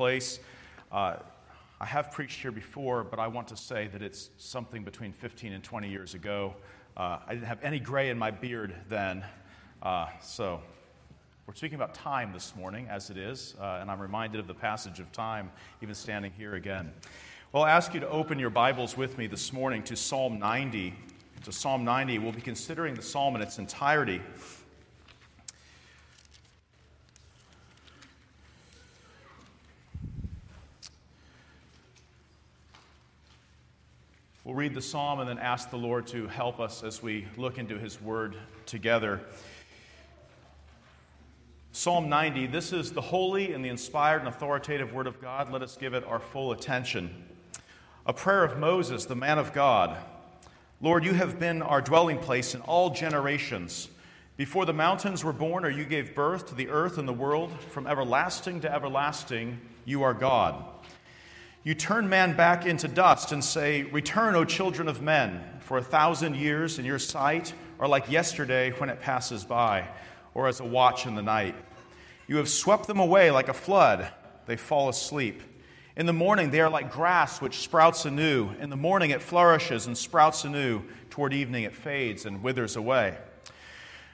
place. Uh, I have preached here before, but I want to say that it's something between 15 and 20 years ago. Uh, I didn't have any gray in my beard then. Uh, so we're speaking about time this morning, as it is, uh, and I'm reminded of the passage of time, even standing here again. Well, I'll ask you to open your Bibles with me this morning to Psalm 90. To Psalm 90, we'll be considering the psalm in its entirety. We'll read the psalm and then ask the Lord to help us as we look into his word together. Psalm 90, this is the holy and the inspired and authoritative word of God. Let us give it our full attention. A prayer of Moses, the man of God. Lord, you have been our dwelling place in all generations. Before the mountains were born, or you gave birth to the earth and the world, from everlasting to everlasting, you are God. You turn man back into dust and say, Return, O children of men, for a thousand years in your sight are like yesterday when it passes by, or as a watch in the night. You have swept them away like a flood, they fall asleep. In the morning, they are like grass which sprouts anew. In the morning, it flourishes and sprouts anew. Toward evening, it fades and withers away.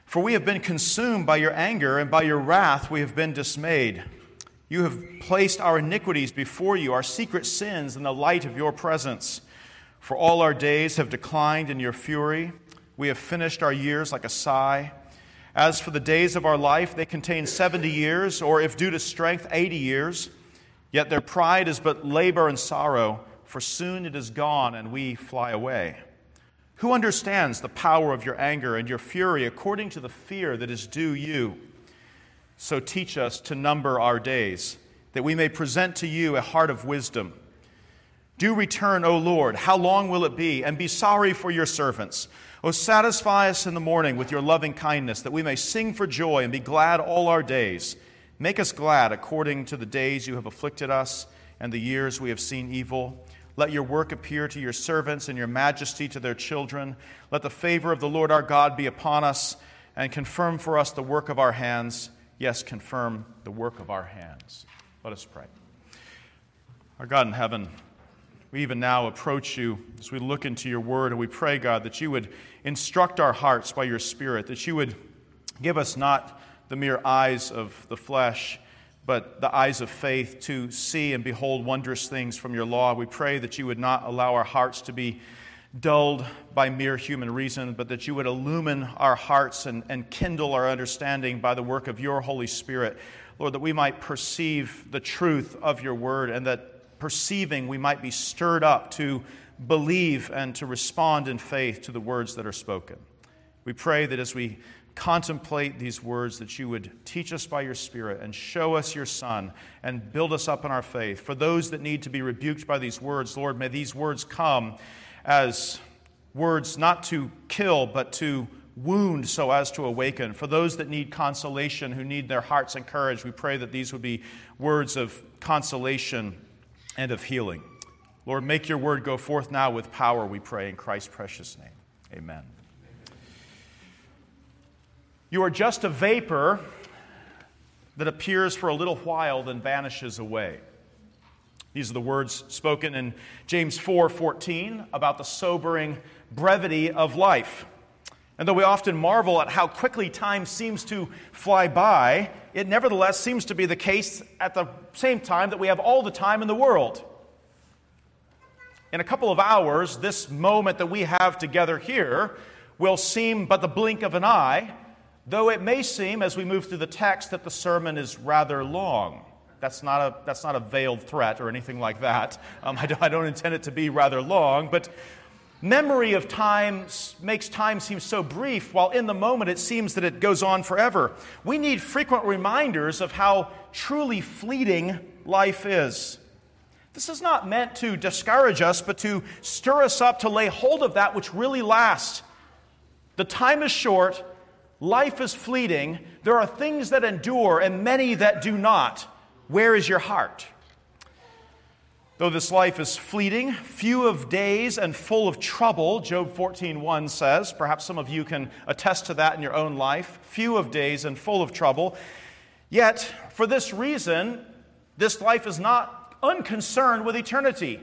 For we have been consumed by your anger, and by your wrath we have been dismayed. You have placed our iniquities before you, our secret sins in the light of your presence. For all our days have declined in your fury. We have finished our years like a sigh. As for the days of our life, they contain 70 years, or if due to strength, 80 years. Yet their pride is but labor and sorrow, for soon it is gone and we fly away. Who understands the power of your anger and your fury according to the fear that is due you? So teach us to number our days, that we may present to you a heart of wisdom. Do return, O Lord. How long will it be? And be sorry for your servants. O satisfy us in the morning with your loving kindness, that we may sing for joy and be glad all our days. Make us glad according to the days you have afflicted us and the years we have seen evil. Let your work appear to your servants and your majesty to their children. Let the favor of the Lord our God be upon us and confirm for us the work of our hands yes, confirm the work of our hands. Let us pray. Our God in heaven, we even now approach you as we look into your word, and we pray, God, that you would instruct our hearts by your Spirit, that you would give us not the mere eyes of the flesh, but the eyes of faith to see and behold wondrous things from your law. We pray that you would not allow our hearts to be dulled by mere human reason, but that you would illumine our hearts and, and kindle our understanding by the work of your Holy Spirit. Lord, that we might perceive the truth of your word and that perceiving we might be stirred up to believe and to respond in faith to the words that are spoken. We pray that as we contemplate these words, that you would teach us by your Spirit and show us your Son and build us up in our faith. For those that need to be rebuked by these words, Lord, may these words come as words not to kill, but to wound so as to awaken. For those that need consolation, who need their hearts encouraged, we pray that these would be words of consolation and of healing. Lord, make your word go forth now with power, we pray, in Christ's precious name. Amen. You are just a vapor that appears for a little while, then vanishes away. These are the words spoken in James 4 14 about the sobering brevity of life. And though we often marvel at how quickly time seems to fly by, it nevertheless seems to be the case at the same time that we have all the time in the world. In a couple of hours, this moment that we have together here will seem but the blink of an eye, though it may seem as we move through the text that the sermon is rather long. That's not a, that's not a veiled threat or anything like that. Um, I, don't, I don't intend it to be rather long, but memory of time makes time seem so brief, while in the moment it seems that it goes on forever. We need frequent reminders of how truly fleeting life is. This is not meant to discourage us, but to stir us up to lay hold of that which really lasts. The time is short, life is fleeting, there are things that endure and many that do not. Where is your heart? Though this life is fleeting, few of days and full of trouble, Job 14:1 says, perhaps some of you can attest to that in your own life, few of days and full of trouble. Yet, for this reason, This life is not unconcerned with eternity.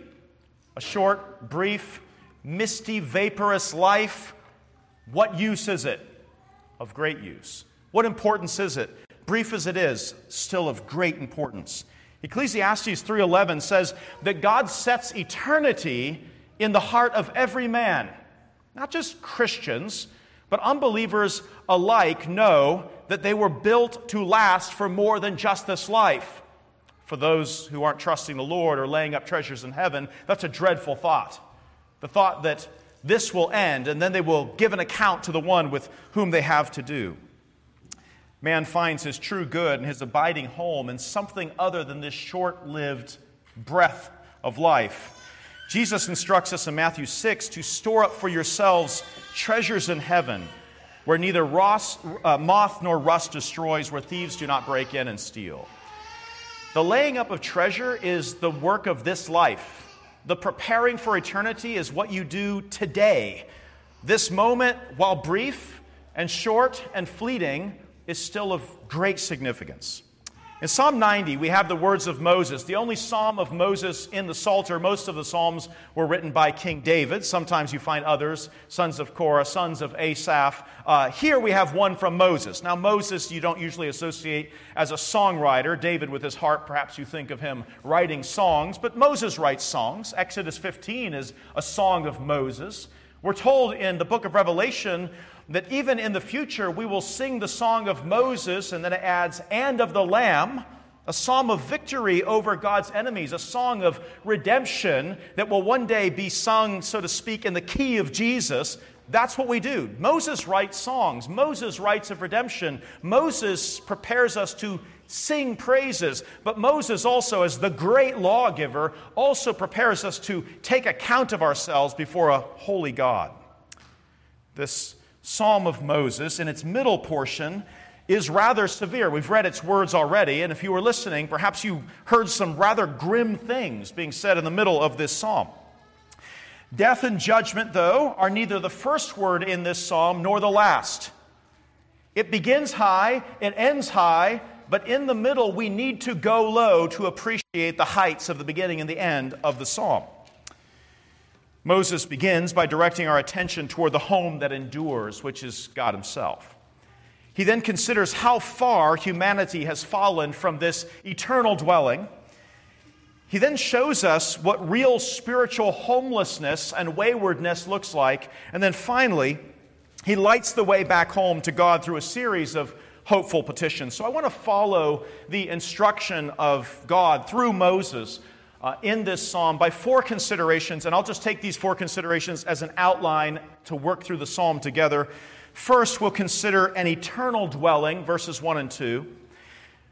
A short, brief, misty, vaporous life. What use is it? Of great use. What importance is it? Brief as it is, still of great importance. Ecclesiastes 3:11 says that God sets eternity in the heart of every man. Not just Christians, but unbelievers alike know that they were built to last for more than just this life. For those who aren't trusting the Lord or laying up treasures in heaven, that's a dreadful thought. The thought that this will end and then they will give an account to the one with whom they have to do. Man finds his true good and his abiding home in something other than this short lived breath of life. Jesus instructs us in Matthew 6 to store up for yourselves treasures in heaven where neither uh, moth nor rust destroys, where thieves do not break in and steal. The laying up of treasure is the work of this life. The preparing for eternity is what you do today. This moment, while brief and short and fleeting, is still of great significance. In Psalm 90, we have the words of Moses, the only psalm of Moses in the Psalter. Most of the psalms were written by King David. Sometimes you find others, sons of Korah, sons of Asaph. Uh, here we have one from Moses. Now, Moses, you don't usually associate as a songwriter. David, with his heart, perhaps you think of him writing songs, but Moses writes songs. Exodus 15 is a song of Moses. We're told in the book of Revelation that even in the future we will sing the song of Moses, and then it adds, and of the Lamb, a psalm of victory over God's enemies, a song of redemption that will one day be sung, so to speak, in the key of Jesus. That's what we do. Moses writes songs. Moses writes of redemption. Moses prepares us to sing praises. But Moses also, as the great lawgiver, also prepares us to take account of ourselves before a holy God. This Psalm of Moses, in its middle portion, is rather severe. We've read its words already, and if you were listening, perhaps you heard some rather grim things being said in the middle of this psalm. Death and judgment, though, are neither the first word in this psalm nor the last. It begins high, it ends high, but in the middle, we need to go low to appreciate the heights of the beginning and the end of the psalm. Moses begins by directing our attention toward the home that endures, which is God Himself. He then considers how far humanity has fallen from this eternal dwelling. He then shows us what real spiritual homelessness and waywardness looks like. And then finally, he lights the way back home to God through a series of hopeful petitions. So I want to follow the instruction of God through Moses uh, in this psalm by four considerations, and I'll just take these four considerations as an outline to work through the psalm together. First, we'll consider an eternal dwelling, verses 1 and 2.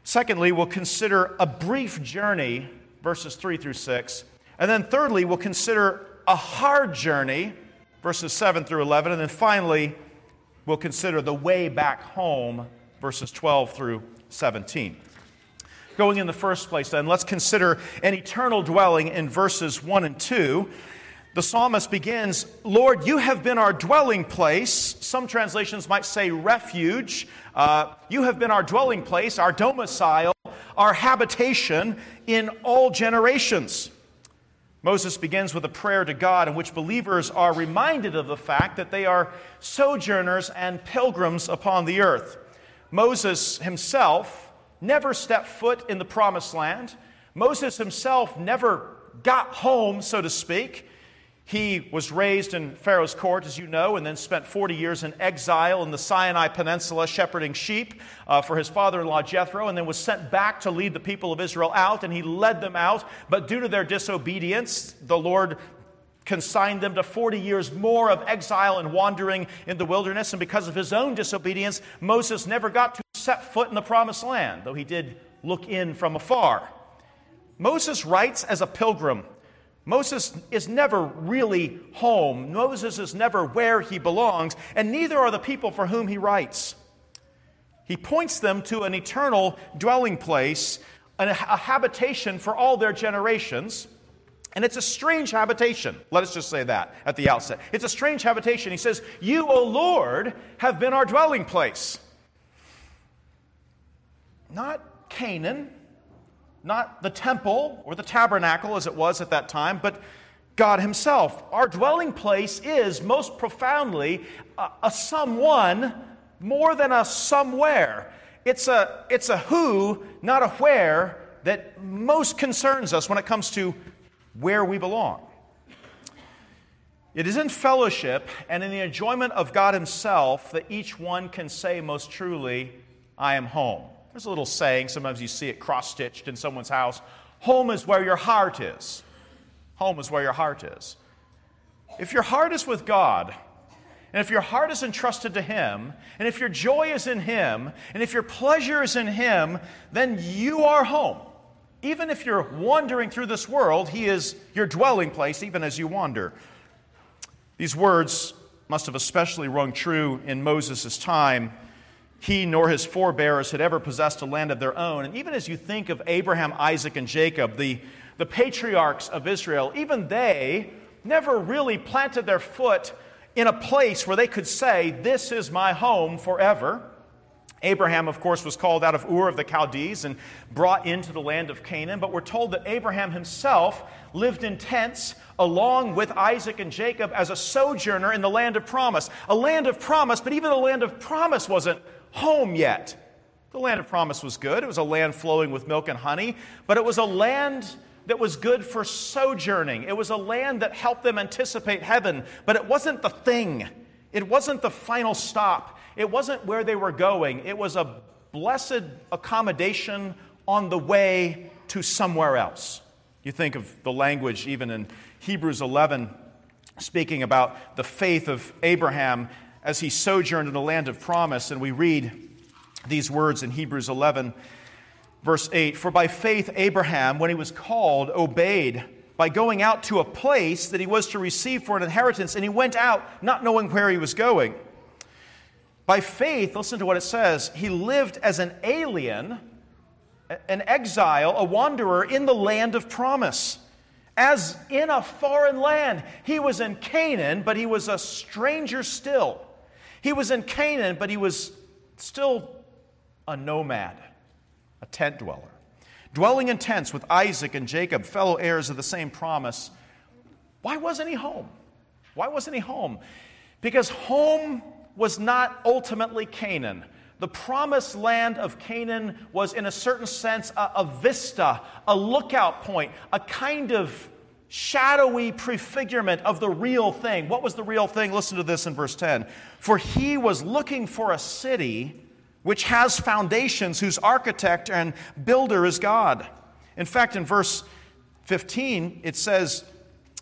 Secondly, we'll consider a brief journey, verses 3 through 6. And then thirdly, we'll consider a hard journey, verses 7 through 11. And then finally, we'll consider the way back home, verses 12 through 17. Going in the first place, then, let's consider an eternal dwelling in verses 1 and 2. The psalmist begins, Lord, you have been our dwelling place. Some translations might say refuge. Uh, you have been our dwelling place, our domicile, our habitation in all generations. Moses begins with a prayer to God in which believers are reminded of the fact that they are sojourners and pilgrims upon the earth. Moses himself never stepped foot in the promised land. Moses himself never got home, so to speak. He was raised in Pharaoh's court, as you know, and then spent 40 years in exile in the Sinai Peninsula shepherding sheep uh, for his father in law Jethro, and then was sent back to lead the people of Israel out, and he led them out. But due to their disobedience, the Lord consigned them to 40 years more of exile and wandering in the wilderness. And because of his own disobedience, Moses never got to set foot in the promised land, though he did look in from afar. Moses writes as a pilgrim. Moses is never really home. Moses is never where he belongs, and neither are the people for whom he writes. He points them to an eternal dwelling place, a habitation for all their generations. And it's a strange habitation. Let us just say that at the outset. It's a strange habitation. He says, You, O Lord, have been our dwelling place. Not Canaan, not the temple or the tabernacle as it was at that time, but God Himself. Our dwelling place is most profoundly a, a someone more than a somewhere. It's a, it's a who, not a where, that most concerns us when it comes to where we belong. It is in fellowship and in the enjoyment of God Himself that each one can say most truly, I am home. There's a little saying, sometimes you see it cross stitched in someone's house home is where your heart is. Home is where your heart is. If your heart is with God, and if your heart is entrusted to Him, and if your joy is in Him, and if your pleasure is in Him, then you are home. Even if you're wandering through this world, He is your dwelling place, even as you wander. These words must have especially rung true in Moses' time. He nor his forebears had ever possessed a land of their own. And even as you think of Abraham, Isaac, and Jacob, the, the patriarchs of Israel, even they never really planted their foot in a place where they could say, This is my home forever. Abraham, of course, was called out of Ur of the Chaldees and brought into the land of Canaan, but we're told that Abraham himself lived in tents along with Isaac and Jacob as a sojourner in the land of promise. A land of promise, but even the land of promise wasn't home yet. The land of promise was good. It was a land flowing with milk and honey, but it was a land that was good for sojourning. It was a land that helped them anticipate heaven, but it wasn't the thing. It wasn't the final stop. It wasn't where they were going. It was a blessed accommodation on the way to somewhere else. You think of the language even in Hebrews 11, speaking about the faith of Abraham as he sojourned in the land of promise, and we read these words in Hebrews 11 Verse 8 For by faith, Abraham, when he was called, obeyed by going out to a place that he was to receive for an inheritance, and he went out not knowing where he was going. By faith, listen to what it says, he lived as an alien, an exile, a wanderer in the land of promise. As in a foreign land. He was in Canaan, but he was a stranger still. He was in Canaan, but he was still a nomad a tent dweller. Dwelling in tents with Isaac and Jacob, fellow heirs of the same promise. Why wasn't he home? Why wasn't he home? Because home was not ultimately Canaan. The promised land of Canaan was, in a certain sense, a, a, vista, a lookout point, a kind of shadowy prefigurement of the real thing. What was the real thing? Listen to this in verse 10. For he was looking for a city which has foundations, whose architect and builder is God. In fact, in verse 15, it says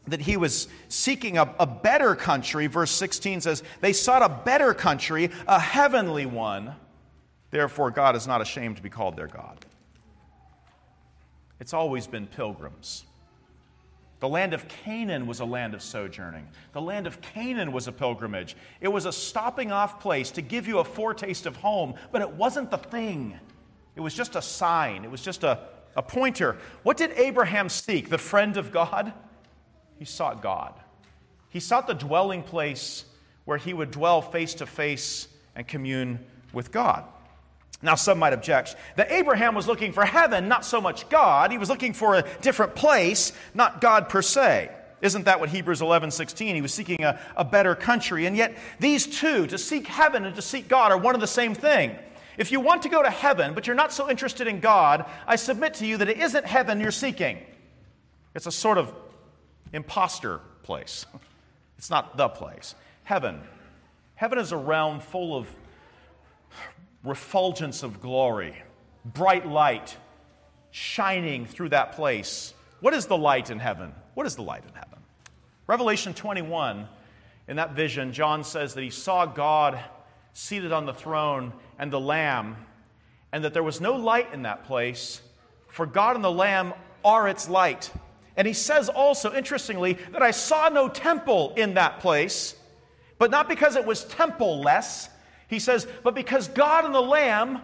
that he was seeking a, a, better country. Verse 16 says, They sought a better country, a heavenly one. Therefore, God is not ashamed to be called their God. It's always been pilgrims. The land of Canaan was a land of sojourning. The land of Canaan was a pilgrimage. It was a stopping off place to give you a foretaste of home, but it wasn't the thing. It was just a sign, it was just a, a pointer. What did Abraham seek, the friend of God? He sought God. He sought the dwelling place where he would dwell face to face and commune with God. Now, some might object that Abraham was looking for heaven, not so much God. He was looking for a different place, not God per se. Isn't that what Hebrews 11, 16? He was seeking a, a better country. And yet, these two, to seek heaven and to seek God, are one and the same thing. If you want to go to heaven, but you're not so interested in God, I submit to you that it isn't heaven you're seeking. It's a sort of imposter place. It's not the place. Heaven. Heaven is a realm full of refulgence of glory, bright light shining through that place. What is the light in heaven? What is the light in heaven? Revelation 21, in that vision, John says that he saw God seated on the throne and the Lamb, and that there was no light in that place, for God and the Lamb are its light. And he says also, interestingly, that I saw no temple in that place, but not because it was temple less, he says, But because God and the Lamb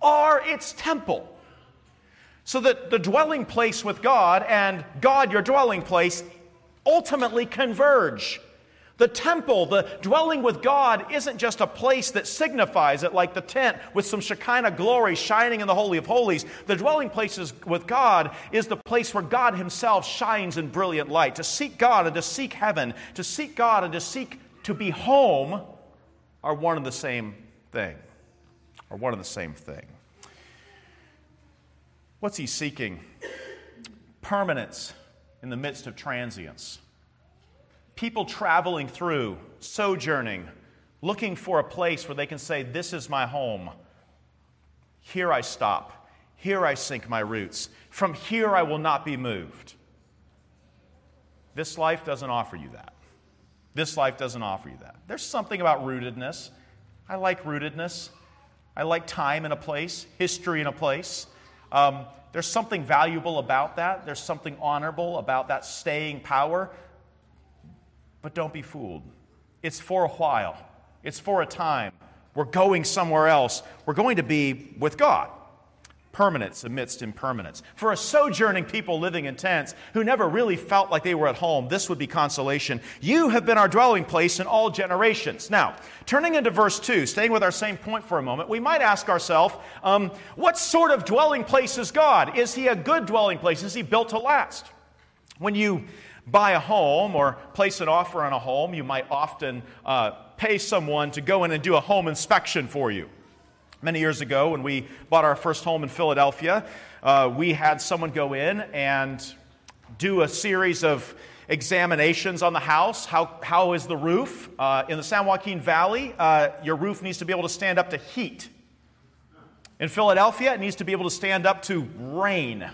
are its temple. So that the dwelling place with God and God, your dwelling place, ultimately converge. The temple, the dwelling with God, isn't just a place that signifies it, like the tent with some Shekinah glory shining in the Holy of Holies. The dwelling places with God is the place where God Himself shines in brilliant light. To seek God and to seek heaven, to seek God and to seek to be home are one and the same thing. Are one and the same thing. What's He seeking? Permanence in the midst of transience people traveling through, sojourning, looking for a place where they can say, This is my home. Here I stop. Here I sink my roots. From here I will not be moved. This life doesn't offer you that. This life doesn't offer you that. There's something about rootedness. I like rootedness. I like time in a place, history in a place. Um, there's something valuable about that. There's something honorable about that staying power. But don't be fooled. It's for a while, it's for a time. We're going somewhere else. We're going to be with God. Permanence amidst impermanence. For a sojourning people living in tents who never really felt like they were at home, this would be consolation. You have been our dwelling place in all generations. Now, turning into verse 2, staying with our same point for a moment, we might ask ourselves um, what sort of dwelling place is God? Is he a good dwelling place? Is he built to last? When you buy a home or place an offer on a home, you might often uh, pay someone to go in and do a home inspection for you. Many years ago, when we bought our first home in Philadelphia, uh, we had someone go in and do a series of examinations on the house. How, how is the roof? Uh, in the San Joaquin Valley, uh, your roof needs to be able to stand up to heat. In Philadelphia, it needs to be able to stand up to rain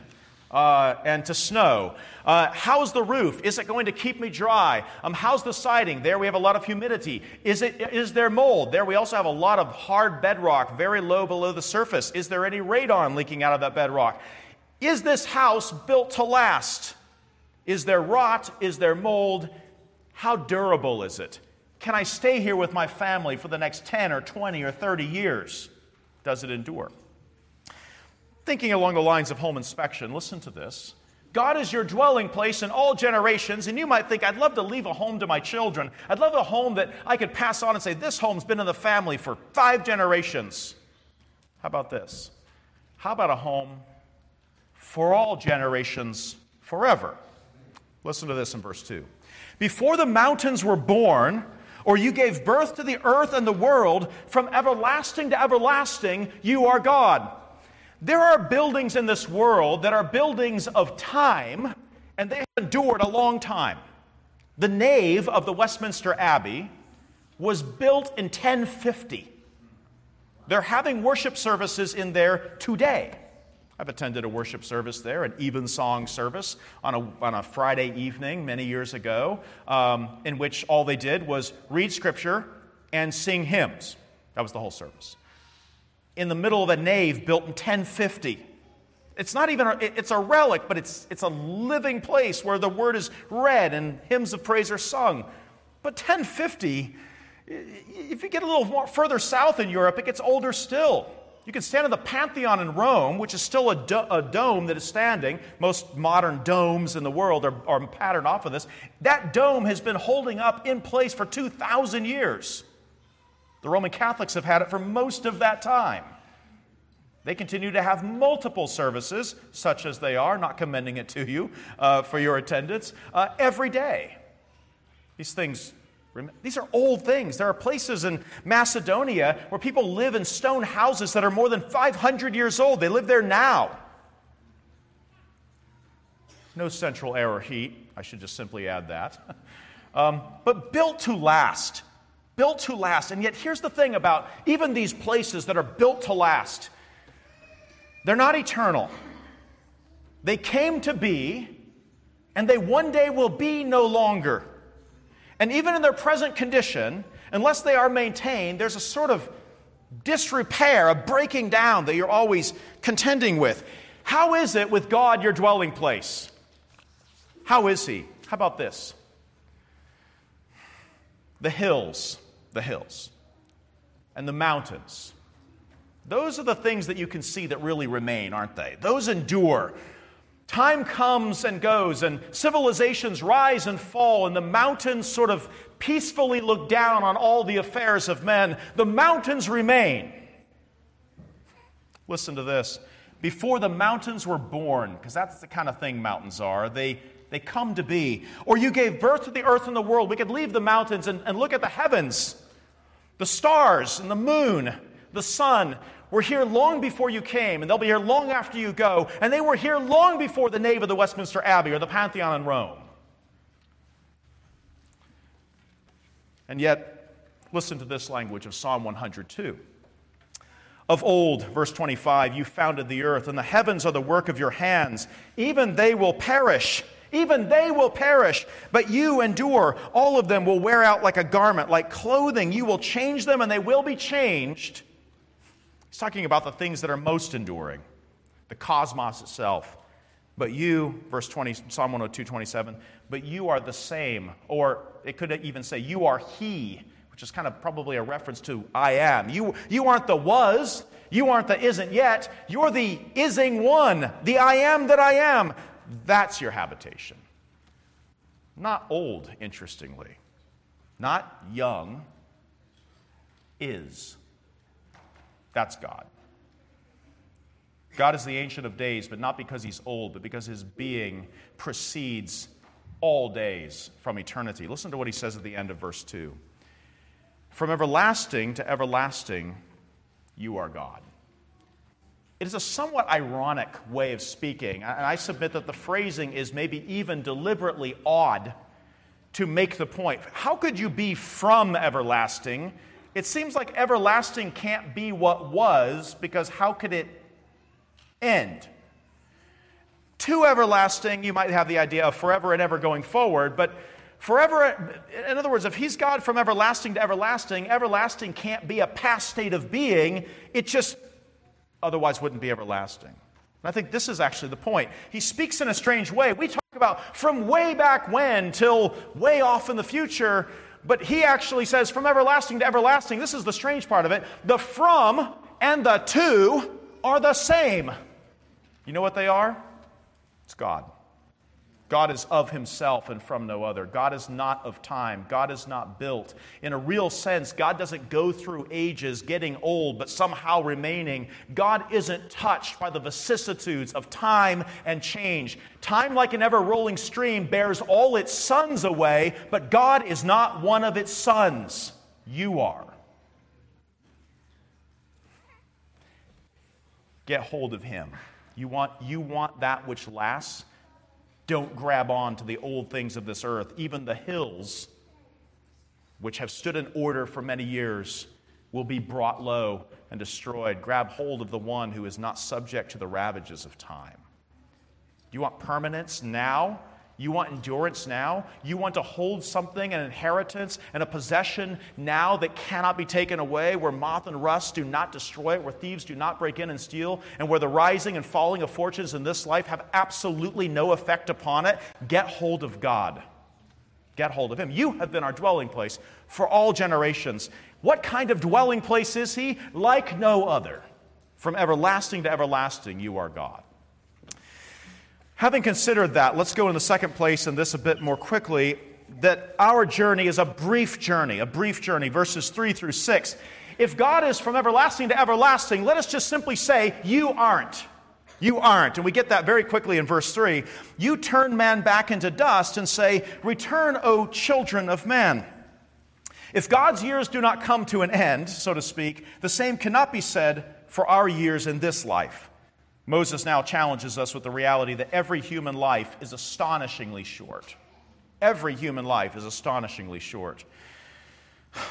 uh, and to snow. Uh, how's the roof? Is it going to keep me dry? Um, how's the siding? There we have a lot of humidity. Is, it, is there mold? There we also have a lot of hard bedrock, very low below the surface. Is there any radon leaking out of that bedrock? Is this house built to last? Is there rot? Is there mold? How durable is it? Can I stay here with my family for the next 10 or 20 or 30 years? Does it endure? Thinking along the lines of home inspection, listen to this. God is your dwelling place in all generations, and you might think, I'd love to leave a home to my children. I'd love a home that I could pass on and say, This home's been in the family for five generations. How about this? How about a home for all generations forever? Listen to this in verse 2. Before the mountains were born, or you gave birth to the earth and the world, from everlasting to everlasting, you are God. There are buildings in this world that are buildings of time, and they have endured a long time. The nave of the Westminster Abbey was built in 1050. They're having worship services in there today. I've attended a worship service there, an evensong service on a, on a Friday evening many years ago, um, in which all they did was read scripture and sing hymns. That was the whole service in the middle of a nave built in 1050. It's not even, a, it's a relic, but it's, it's a living place where the word is read and hymns of praise are sung. But 1050, if you get a little more further south in Europe, it gets older still. You can stand in the Pantheon in Rome, which is still a, do- a dome that is standing. Most modern domes in the world are, are patterned off of this. That dome has been holding up in place for 2,000 years. The Roman Catholics have had it for most of that time. They continue to have multiple services, such as they are, not commending it to you uh, for your attendance, uh, every day. These things, these are old things. There are places in Macedonia where people live in stone houses that are more than 500 years old. They live there now. No central air or heat. I should just simply add that. Um, but built to last built to last. And yet, here's the thing about even these places that are built to last they're not eternal. They came to be, and they one day will be no longer. And even in their present condition, unless they are maintained, there's a sort of disrepair, a breaking down that you're always contending with. How is it with God, your dwelling place? How is He? How about this? The hills the hills and the mountains. Those are the things that you can see that really remain, aren't they? Those endure. Time comes and goes, and civilizations rise and fall, and the mountains sort of peacefully look down on all the affairs of men. The mountains remain. Listen to this. Before the mountains were born, because that's the kind of thing mountains are, they, they come to be. Or you gave birth to the earth and the world. We could leave the mountains and, and look at the heavens, the stars and the moon, the sun were here long before you came, and they'll be here long after you go, and they were here long before the nave of the Westminster Abbey or the Pantheon in Rome. And yet, listen to this language of Psalm 102. Of old, verse 25, you founded the earth, and the heavens are the work of your hands. Even they will perish. Even they will perish, but you endure. All of them will wear out like a garment, like clothing. You will change them, and they will be changed. He's talking about the things that are most enduring, the cosmos itself. But you, verse 20, Psalm 102, 27, but you are the same. Or it could even say, you are He, which is kind of probably a reference to I am. You, you aren't the was, you aren't the isn't yet, you're the ising one, the I am that I am. That's your habitation. Not old, interestingly, not young, is. That's God. God is the Ancient of Days, but not because he's old, but because his being precedes all days from eternity. Listen to what he says at the end of verse 2 From everlasting to everlasting, you are God. It is a somewhat ironic way of speaking, and I submit that the phrasing is maybe even deliberately odd to make the point. How could you be from everlasting it seems like everlasting can't be what was because how could it end? To everlasting, you might have the idea of forever and ever going forward, but forever, in other words, if he's God from everlasting to everlasting, everlasting can't be a past state of being. It just otherwise wouldn't be everlasting. And I think this is actually the point. He speaks in a strange way. We talk about from way back when till way off in the future. But he actually says, from everlasting to everlasting, this is the strange part of it. The from and the to are the same. You know what they are? It's God. God is of himself and from no other. God is not of time. God is not built. In a real sense, God doesn't go through ages getting old but somehow remaining. God isn't touched by the vicissitudes of time and change. Time, like an ever rolling stream, bears all its sons away, but God is not one of its sons. You are. Get hold of him. You want, you want that which lasts? Don't grab on to the old things of this earth. Even the hills, which have stood in order for many years, will be brought low and destroyed. Grab hold of the one who is not subject to the ravages of time. Do you want permanence now? You want endurance now? You want to hold something, an inheritance, and a possession now that cannot be taken away, where moth and rust do not destroy it, where thieves do not break in and steal, and where the rising and falling of fortunes in this life have absolutely no effect upon it? Get hold of God. Get hold of Him. You have been our dwelling place for all generations. What kind of dwelling place is He? Like no other. From everlasting to everlasting, you are God. Having considered that, let's go in the second place in this a bit more quickly. That our journey is a brief journey, a brief journey, verses 3 through 6. If God is from everlasting to everlasting, let us just simply say, You aren't. You aren't. And we get that very quickly in verse 3. You turn man back into dust and say, Return, O children of man. If God's years do not come to an end, so to speak, the same cannot be said for our years in this life. Moses now challenges us with the reality that every human life is astonishingly short. Every human life is astonishingly short.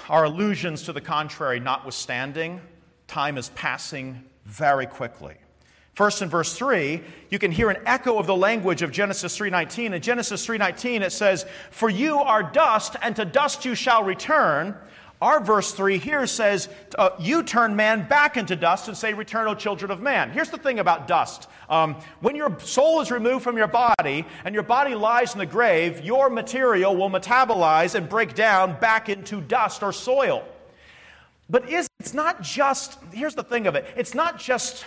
Our illusions to the contrary notwithstanding, time is passing very quickly. First in verse 3, you can hear an echo of the language of Genesis 3:19. In Genesis 3:19 it says, "For you are dust and to dust you shall return." Our verse 3 here says, uh, You turn man back into dust and say, Return, O children of man. Here's the thing about dust. Um, when your soul is removed from your body and your body lies in the grave, your material will metabolize and break down back into dust or soil. But is, it's not just, here's the thing of it it's not just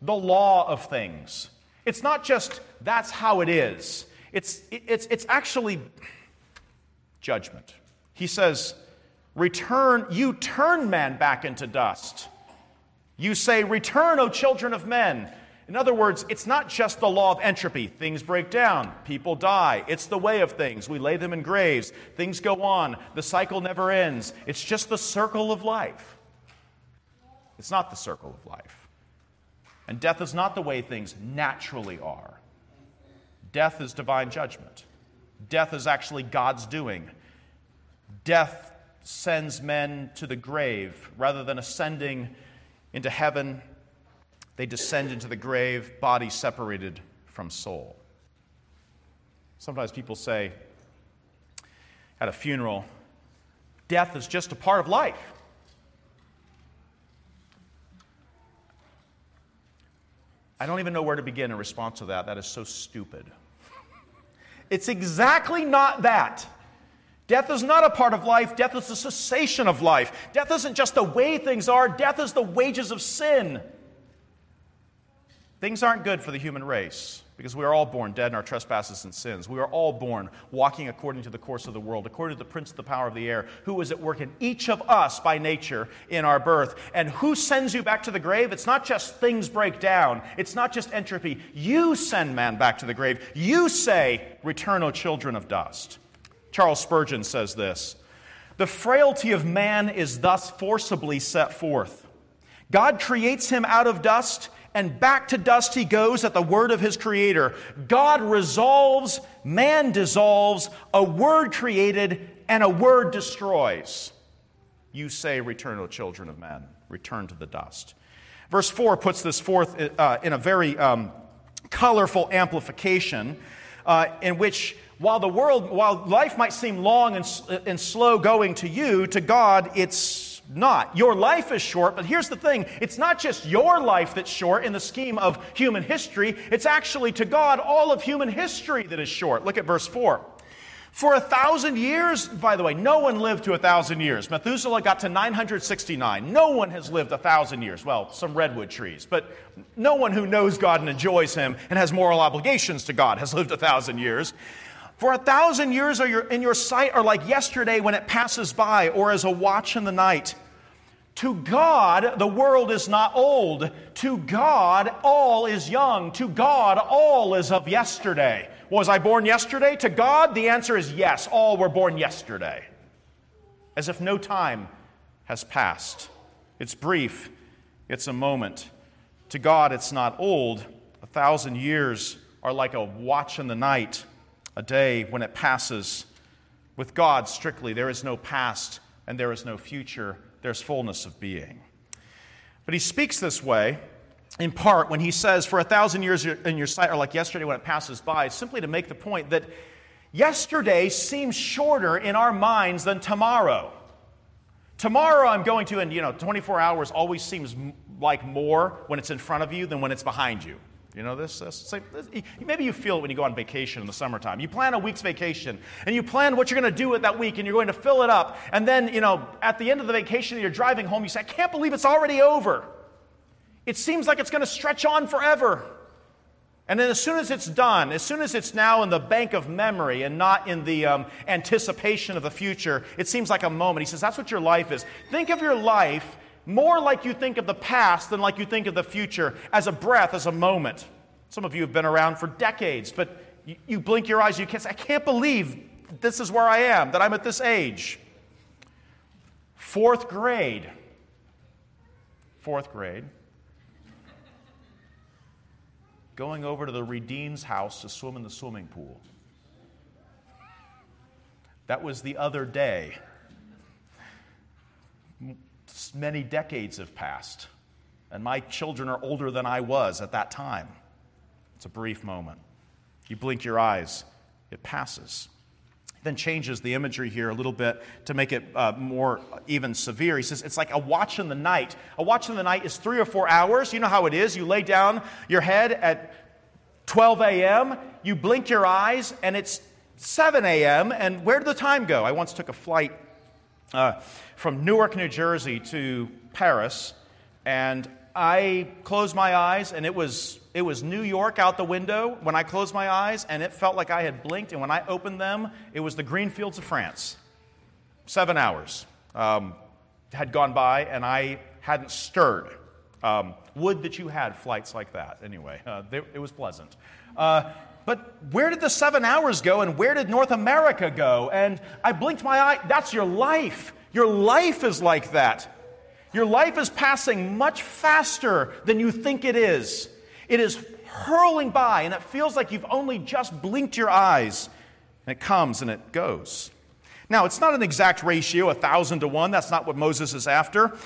the law of things. It's not just that's how it is, it's, it's, it's actually judgment. He says, Return, you turn man back into dust. You say, Return, O children of men. In other words, it's not just the law of entropy. Things break down, people die. It's the way of things. We lay them in graves, things go on, the cycle never ends. It's just the circle of life. It's not the circle of life. And death is not the way things naturally are. Death is divine judgment. Death is actually God's doing. Death sends men to the grave rather than ascending into heaven they descend into the grave, body separated from soul. Sometimes people say at a funeral, death is just a part of life. I don't even know where to begin in response to that. That is so stupid. it's exactly not that. Death is not a part of life. Death is the cessation of life. Death isn't just the way things are, death is the wages of sin. Things aren't good for the human race because we are all born dead in our trespasses and sins. We are all born walking according to the course of the world, according to the prince of the power of the air, who is at work in each of us by nature in our birth. And who sends you back to the grave? It's not just things break down, it's not just entropy. You send man back to the grave. You say, Return, O children of dust. Charles Spurgeon says this The frailty of man is thus forcibly set forth. God creates him out of dust and back to dust he goes at the word of his creator. God resolves, man dissolves, a word created, and a word destroys. You say, Return, O children of men, return to the dust. Verse 4 puts this forth uh, in a very um, colorful amplification uh, in which while the world, while life might seem long and, and slow going to you, to God it's not. Your life is short, but here's the thing it's not just your life that's short in the scheme of human history, it's actually to God all of human history that is short. Look at verse 4. For a thousand years, by the way, no one lived to a thousand years. Methuselah got to 969. No one has lived a thousand years. Well, some redwood trees, but no one who knows God and enjoys Him and has moral obligations to God has lived a thousand years. For a thousand years are in your sight are like yesterday when it passes by, or as a watch in the night. To God, the world is not old. To God, all is young. To God, all is of yesterday. Was I born yesterday? To God, the answer is yes. All were born yesterday. As if no time has passed. It's brief, it's a moment. To God, it's not old. A thousand years are like a watch in the night a day when it passes. With God, strictly, there is no past and there is no future, there's fullness of being. But he speaks this way in part when he says, For a thousand years in your sight are like yesterday when it passes by, simply to make the point that yesterday seems shorter in our minds than tomorrow. Tomorrow I'm going to, and you know, 24 hours always seems like more when it's in front of you than when it's behind you. You know this? Maybe you feel it when you go on vacation in the summertime. You plan a week's vacation, and you plan what you're going to do with that week, and you're going to fill it up. And then, you know, at the end of the vacation, you're driving home, you say, I can't believe it's already over. It seems like it's going to stretch on forever. And then, as soon as it's done, as soon as it's now in the bank of memory and not in the um, anticipation of the future, it seems like a moment. He says, That's what your life is. Think of your life more like you think of the past than like you think of the future, as a breath, as a moment. Some of you have been around for decades, but you, you blink your eyes, you can't say, I can't believe this is where I am, that I'm at this age. Fourth grade. Fourth grade. Going over to the Redeem's house to swim in the swimming pool. That was the other day many decades have passed, and my children are older than I was at that time. It's a brief moment. You blink your eyes, it passes. Then changes the imagery here a little bit to make it uh, more even severe. He says it's like a watch in the night. A watch in the night is three or four hours. You know how it is. You lay down your head at 12 a.m., you blink your eyes, and it's 7 a.m., and where did the time go? I once took a flight uh, from Newark, New Jersey to Paris, and I closed my eyes, and it was, it was New York out the window when I closed my eyes, and it felt like I had blinked. And when I opened them, it was the green fields of France. Seven hours um, had gone by, and I hadn't stirred. Um, would that you had flights like that. Anyway, uh, they, it was pleasant. Uh, but where did the seven hours go, and where did North America go? And I blinked my eye. That's your life. Your life is like that. Your life is passing much faster than you think it is. It is hurling by, and it feels like you've only just blinked your eyes. And it comes and it goes. Now, it's not an exact ratio, a thousand to one. That's not what Moses is after.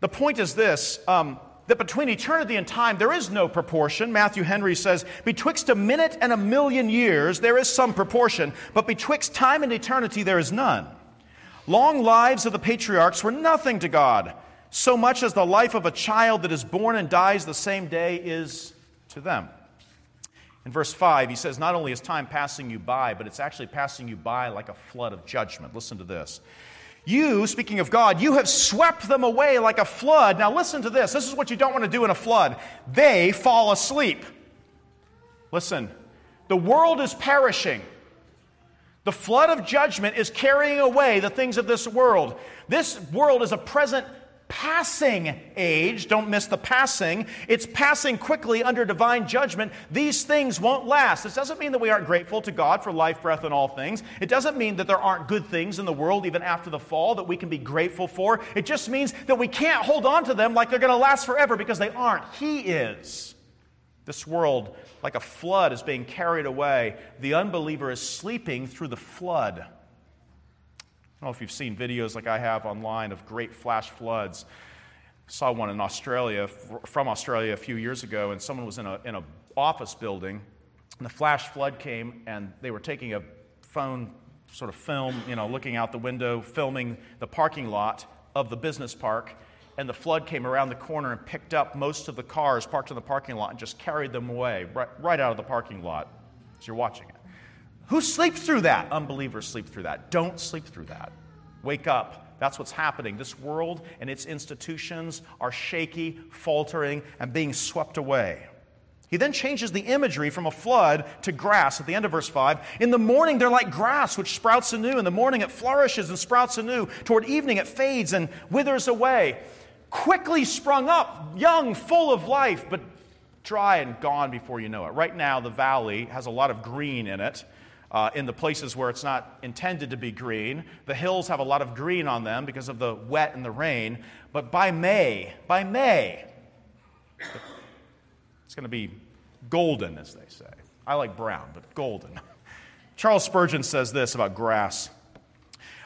The point is this um, that between eternity and time, there is no proportion. Matthew Henry says, Betwixt a minute and a million years, there is some proportion, but betwixt time and eternity, there is none. Long lives of the patriarchs were nothing to God so much as the life of a child that is born and dies the same day is to them. In verse 5, he says, Not only is time passing you by, but it's actually passing you by like a flood of judgment. Listen to this. You, speaking of God, you have swept them away like a flood. Now, listen to this. This is what you don't want to do in a flood. They fall asleep. Listen, the world is perishing. The flood of judgment is carrying away the things of this world. This world is a present passing age. Don't miss the passing. It's passing quickly under divine judgment. These things won't last. This doesn't mean that we aren't grateful to God for life, breath, and all things. It doesn't mean that there aren't good things in the world, even after the fall, that we can be grateful for. It just means that we can't hold on to them like they're going to last forever because they aren't. He is. This world, like a flood, is being carried away. The unbeliever is sleeping through the flood don't know if you've seen videos like I have online of great flash floods. I saw one in Australia, from Australia a few years ago, and someone was in an in a office building, and the flash flood came, and they were taking a phone sort of film, you know, looking out the window, filming the parking lot of the business park, and the flood came around the corner and picked up most of the cars parked in the parking lot and just carried them away right, right out of the parking lot as you're watching it. Who sleeps through that? Unbelievers sleep through that. Don't sleep through that. Wake up. That's what's happening. This world and its institutions are shaky, faltering, and being swept away. He then changes the imagery from a flood to grass at the end of verse 5. In the morning, they're like grass which sprouts anew. In the morning, it flourishes and sprouts anew. Toward evening, it fades and withers away. Quickly sprung up, young, full of life, but dry and gone before you know it. Right now, the valley has a lot of green in it uh, in the places where it's not intended to be green. The hills have a lot of green on them because of the wet and the rain. But by May, by May, it's going to be golden, as they say. I like brown, but golden. Charles Spurgeon says this about grass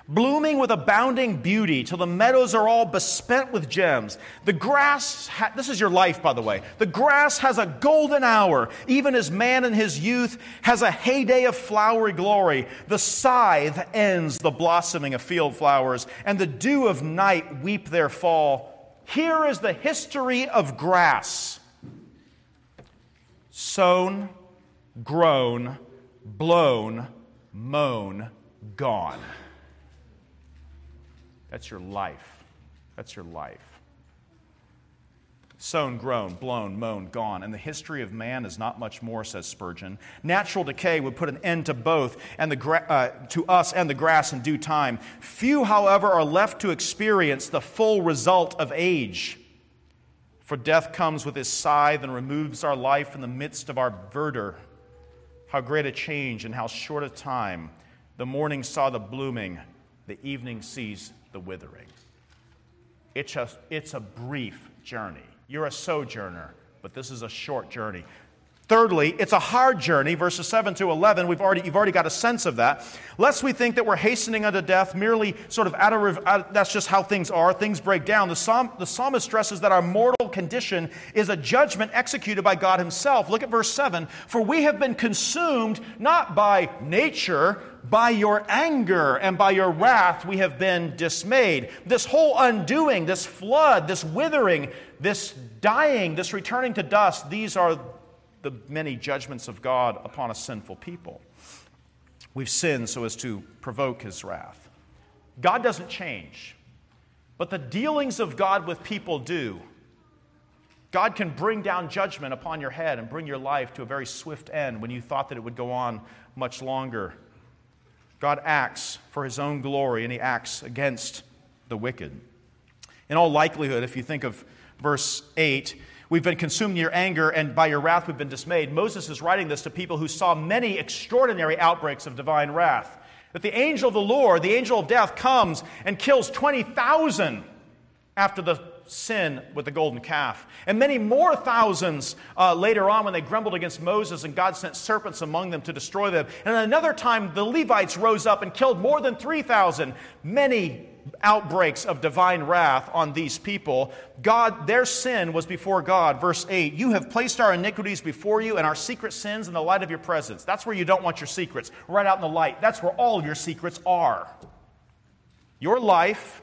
blooming with abounding beauty till the meadows are all bespent with gems. The grass, ha- this is your life, by the way. The grass has a golden hour, even as man in his youth has a heyday of flowery glory. The scythe ends the blossoming of field flowers, and the dew of night weep their fall. Here is the history of grass sown, grown, blown, mown, gone. That's your life. That's your life. Sown, grown, blown, mown, gone. And the history of man is not much more, says Spurgeon. Natural decay would put an end to both, and the gra- uh, to us and the grass in due time. Few, however, are left to experience the full result of age. For death comes with his scythe and removes our life in the midst of our verdure. How great a change in how short a time. The morning saw the blooming, the evening sees the withering. It's a, it's a brief journey. You're a sojourner, but this is a short journey. Thirdly, it's a hard journey, verses 7 to 11. We've already, you've already got a sense of that. Lest we think that we're hastening unto death merely sort of out of, out, that's just how things are. Things break down. The, psalm, the psalmist stresses that our mortal condition is a judgment executed by God Himself. Look at verse 7. For we have been consumed not by nature, by your anger and by your wrath we have been dismayed. This whole undoing, this flood, this withering, this dying, this returning to dust, these are the many judgments of God upon a sinful people. We've sinned so as to provoke his wrath. God doesn't change, but the dealings of God with people do. God can bring down judgment upon your head and bring your life to a very swift end when you thought that it would go on much longer. God acts for his own glory and he acts against the wicked. In all likelihood, if you think of verse 8, we've been consumed in your anger, and by your wrath we've been dismayed. Moses is writing this to people who saw many extraordinary outbreaks of divine wrath. That the angel of the Lord, the angel of death, comes and kills 20,000 after the sin with the golden calf. And many more thousands uh, later on when they grumbled against Moses and God sent serpents among them to destroy them. And another time the Levites rose up and killed more than 3,000. Many outbreaks of divine wrath on these people. God, their sin was before God. Verse 8 You have placed our iniquities before you and our secret sins in the light of your presence. That's where you don't want your secrets, right out in the light. That's where all of your secrets are. Your life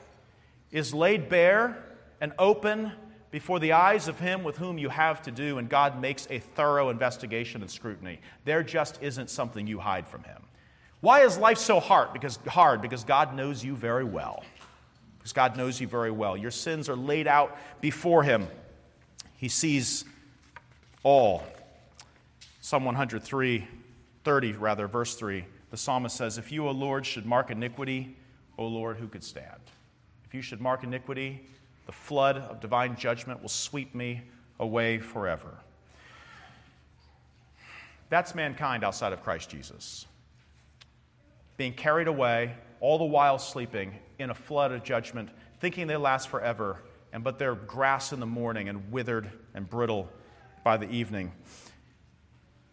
is laid bare and open before the eyes of him with whom you have to do, and God makes a thorough investigation and scrutiny. There just isn't something you hide from him. Why is life so hard? Because, hard? because God knows you very well. Because God knows you very well. Your sins are laid out before him. He sees all. Psalm 103, 30, rather, verse 3, the psalmist says, If you, O Lord, should mark iniquity, O Lord, who could stand? If you should mark iniquity, the flood of divine judgment will sweep me away forever. That's mankind outside of Christ Jesus. Being carried away, all the while sleeping in a flood of judgment, thinking they last forever, and but they're grass in the morning and withered and brittle by the evening.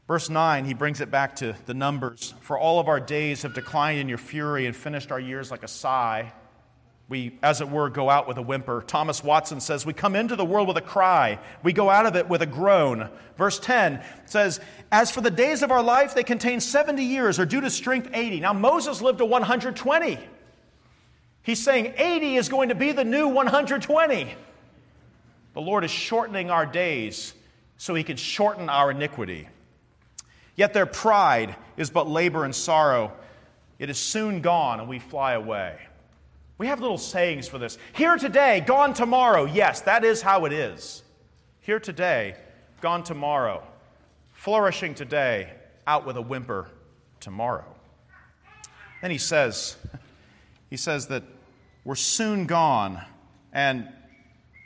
Verse 9, he brings it back to the numbers. For all of our days have declined in your fury and finished our years like a sigh. We, as it were, go out with a whimper. Thomas Watson says, We come into the world with a cry. We go out of it with a groan. Verse 10 says, As for the days of our life, they contain 70 years, or due to strength, 80. Now, Moses lived to 120. He's saying 80 is going to be the new 120. The Lord is shortening our days so he can shorten our iniquity. Yet their pride is but labor and sorrow. It is soon gone, and we fly away. We have little sayings for this. Here today, gone tomorrow. Yes, that is how it is. Here today, gone tomorrow. Flourishing today, out with a whimper tomorrow. Then he says, he says that we're soon gone and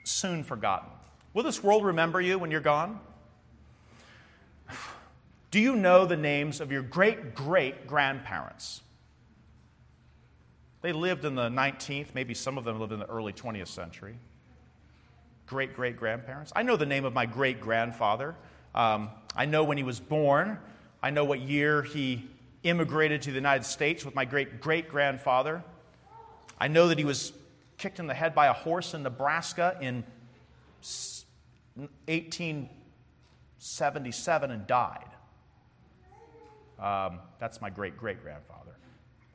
soon forgotten. Will this world remember you when you're gone? Do you know the names of your great great grandparents? They lived in the 19th, maybe some of them lived in the early 20th century. Great great grandparents. I know the name of my great grandfather. Um, I know when he was born. I know what year he immigrated to the United States with my great great grandfather. I know that he was kicked in the head by a horse in Nebraska in 1877 and died. Um, that's my great great grandfather.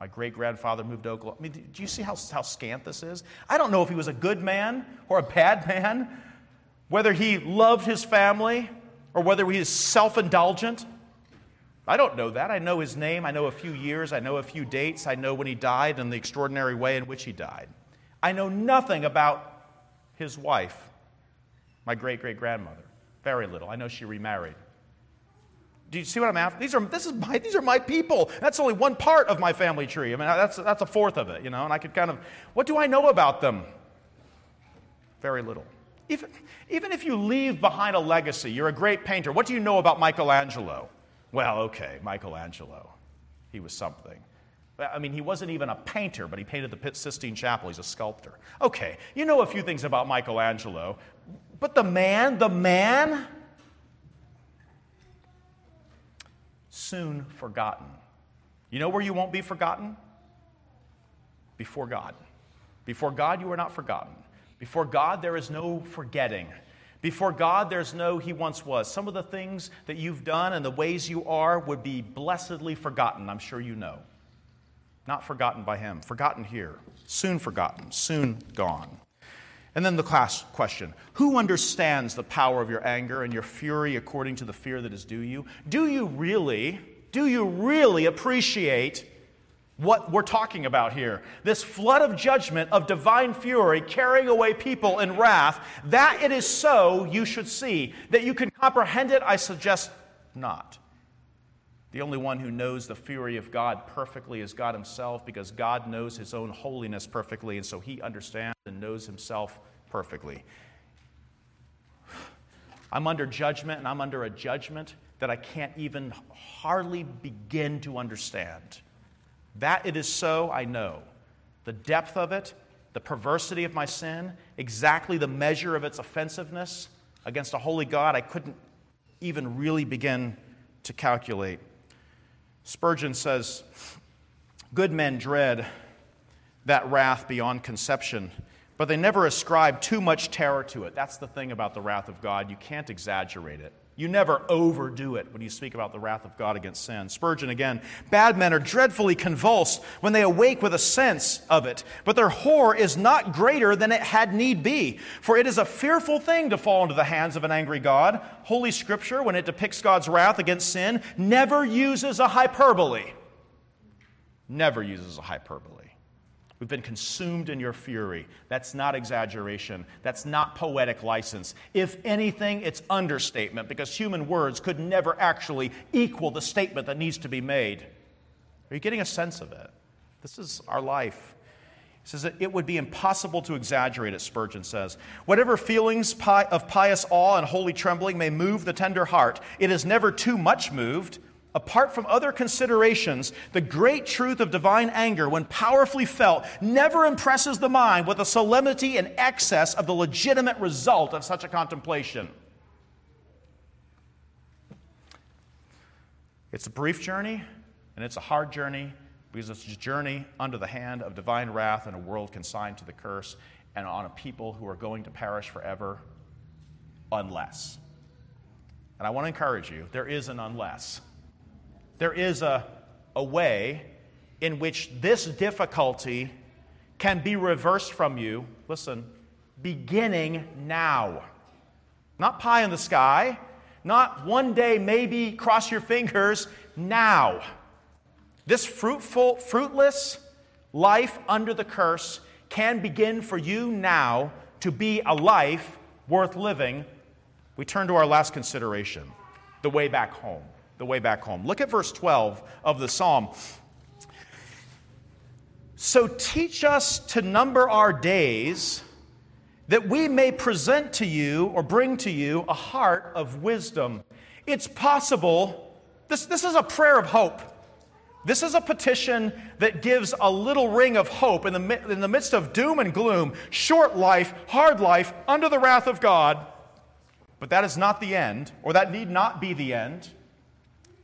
My great grandfather moved to Oklahoma. I mean, do you see how, how scant this is? I don't know if he was a good man or a bad man, whether he loved his family or whether he is self indulgent. I don't know that. I know his name. I know a few years. I know a few dates. I know when he died and the extraordinary way in which he died. I know nothing about his wife, my great great grandmother. Very little. I know she remarried. Do you see what I'm after? These are, this is my, these are my people. That's only one part of my family tree. I mean, that's, that's a fourth of it, you know, and I could kind of, what do I know about them? Very little. Even, even if you leave behind a legacy, you're a great painter. What do you know about Michelangelo? Well, okay, Michelangelo. He was something. I mean, he wasn't even a painter, but he painted the Sistine Chapel. He's a sculptor. Okay, you know a few things about Michelangelo, but the man, the man, soon forgotten. You know where you won't be forgotten? Before God. Before God, you are not forgotten. Before God, there is no forgetting. Before God, there's no He once was. Some of the things that you've done and the ways you are would be blessedly forgotten, I'm sure you know. Not forgotten by Him, forgotten here, soon forgotten, soon gone. And then the class question Who understands the power of your anger and your fury according to the fear that is due you? Do you really, do you really appreciate what we're talking about here. This flood of judgment, of divine fury, carrying away people in wrath, that it is so, you should see. That you can comprehend it, I suggest not. The only one who knows the fury of God perfectly is God Himself, because God knows His own holiness perfectly, and so He understands and knows Himself perfectly. I'm under judgment, and I'm under a judgment that I can't even hardly begin to understand. That it is so, I know. The depth of it, the perversity of my sin, exactly the measure of its offensiveness against a holy God, I couldn't even really begin to calculate. Spurgeon says, Good men dread that wrath beyond conception, but they never ascribe too much terror to it. That's the thing about the wrath of God. You can't exaggerate it. You never overdo it when you speak about the wrath of God against sin. Spurgeon again Bad men are dreadfully convulsed when they awake with a sense of it, but their horror is not greater than it had need be. For it is a fearful thing to fall into the hands of an angry God. Holy Scripture, when it depicts God's wrath against sin, never uses a hyperbole. Never uses a hyperbole. We've been consumed in your fury. That's not exaggeration. That's not poetic license. If anything, it's understatement because human words could never actually equal the statement that needs to be made. Are you getting a sense of it? This is our life. He says that it would be impossible to exaggerate it, Spurgeon says. Whatever feelings of pious awe and holy trembling may move the tender heart, it is never too much moved Apart from other considerations, the great truth of divine anger, when powerfully felt, never impresses the mind with the solemnity and excess of the legitimate result of such a contemplation. It's a brief journey, and it's a hard journey because it's a journey under the hand of divine wrath in a world consigned to the curse and on a people who are going to perish forever unless. And I want to encourage you there is an unless there is a, a way in which this difficulty can be reversed from you, listen, beginning now. Not pie in the sky, not one day, maybe cross your fingers, now. This fruitful, fruitless life under the curse can begin for you now to be a life worth living. We turn to our last consideration the way back home the way back home. Look at verse 12 of the psalm. So teach us to number our days that we may present to you or bring to you a heart of wisdom. It's possible, this, this is a prayer of hope. This is a petition that gives a little ring of hope in the, in the midst of doom and gloom, short life, hard life, under the wrath of God. But that is not the end, or that need not be the end.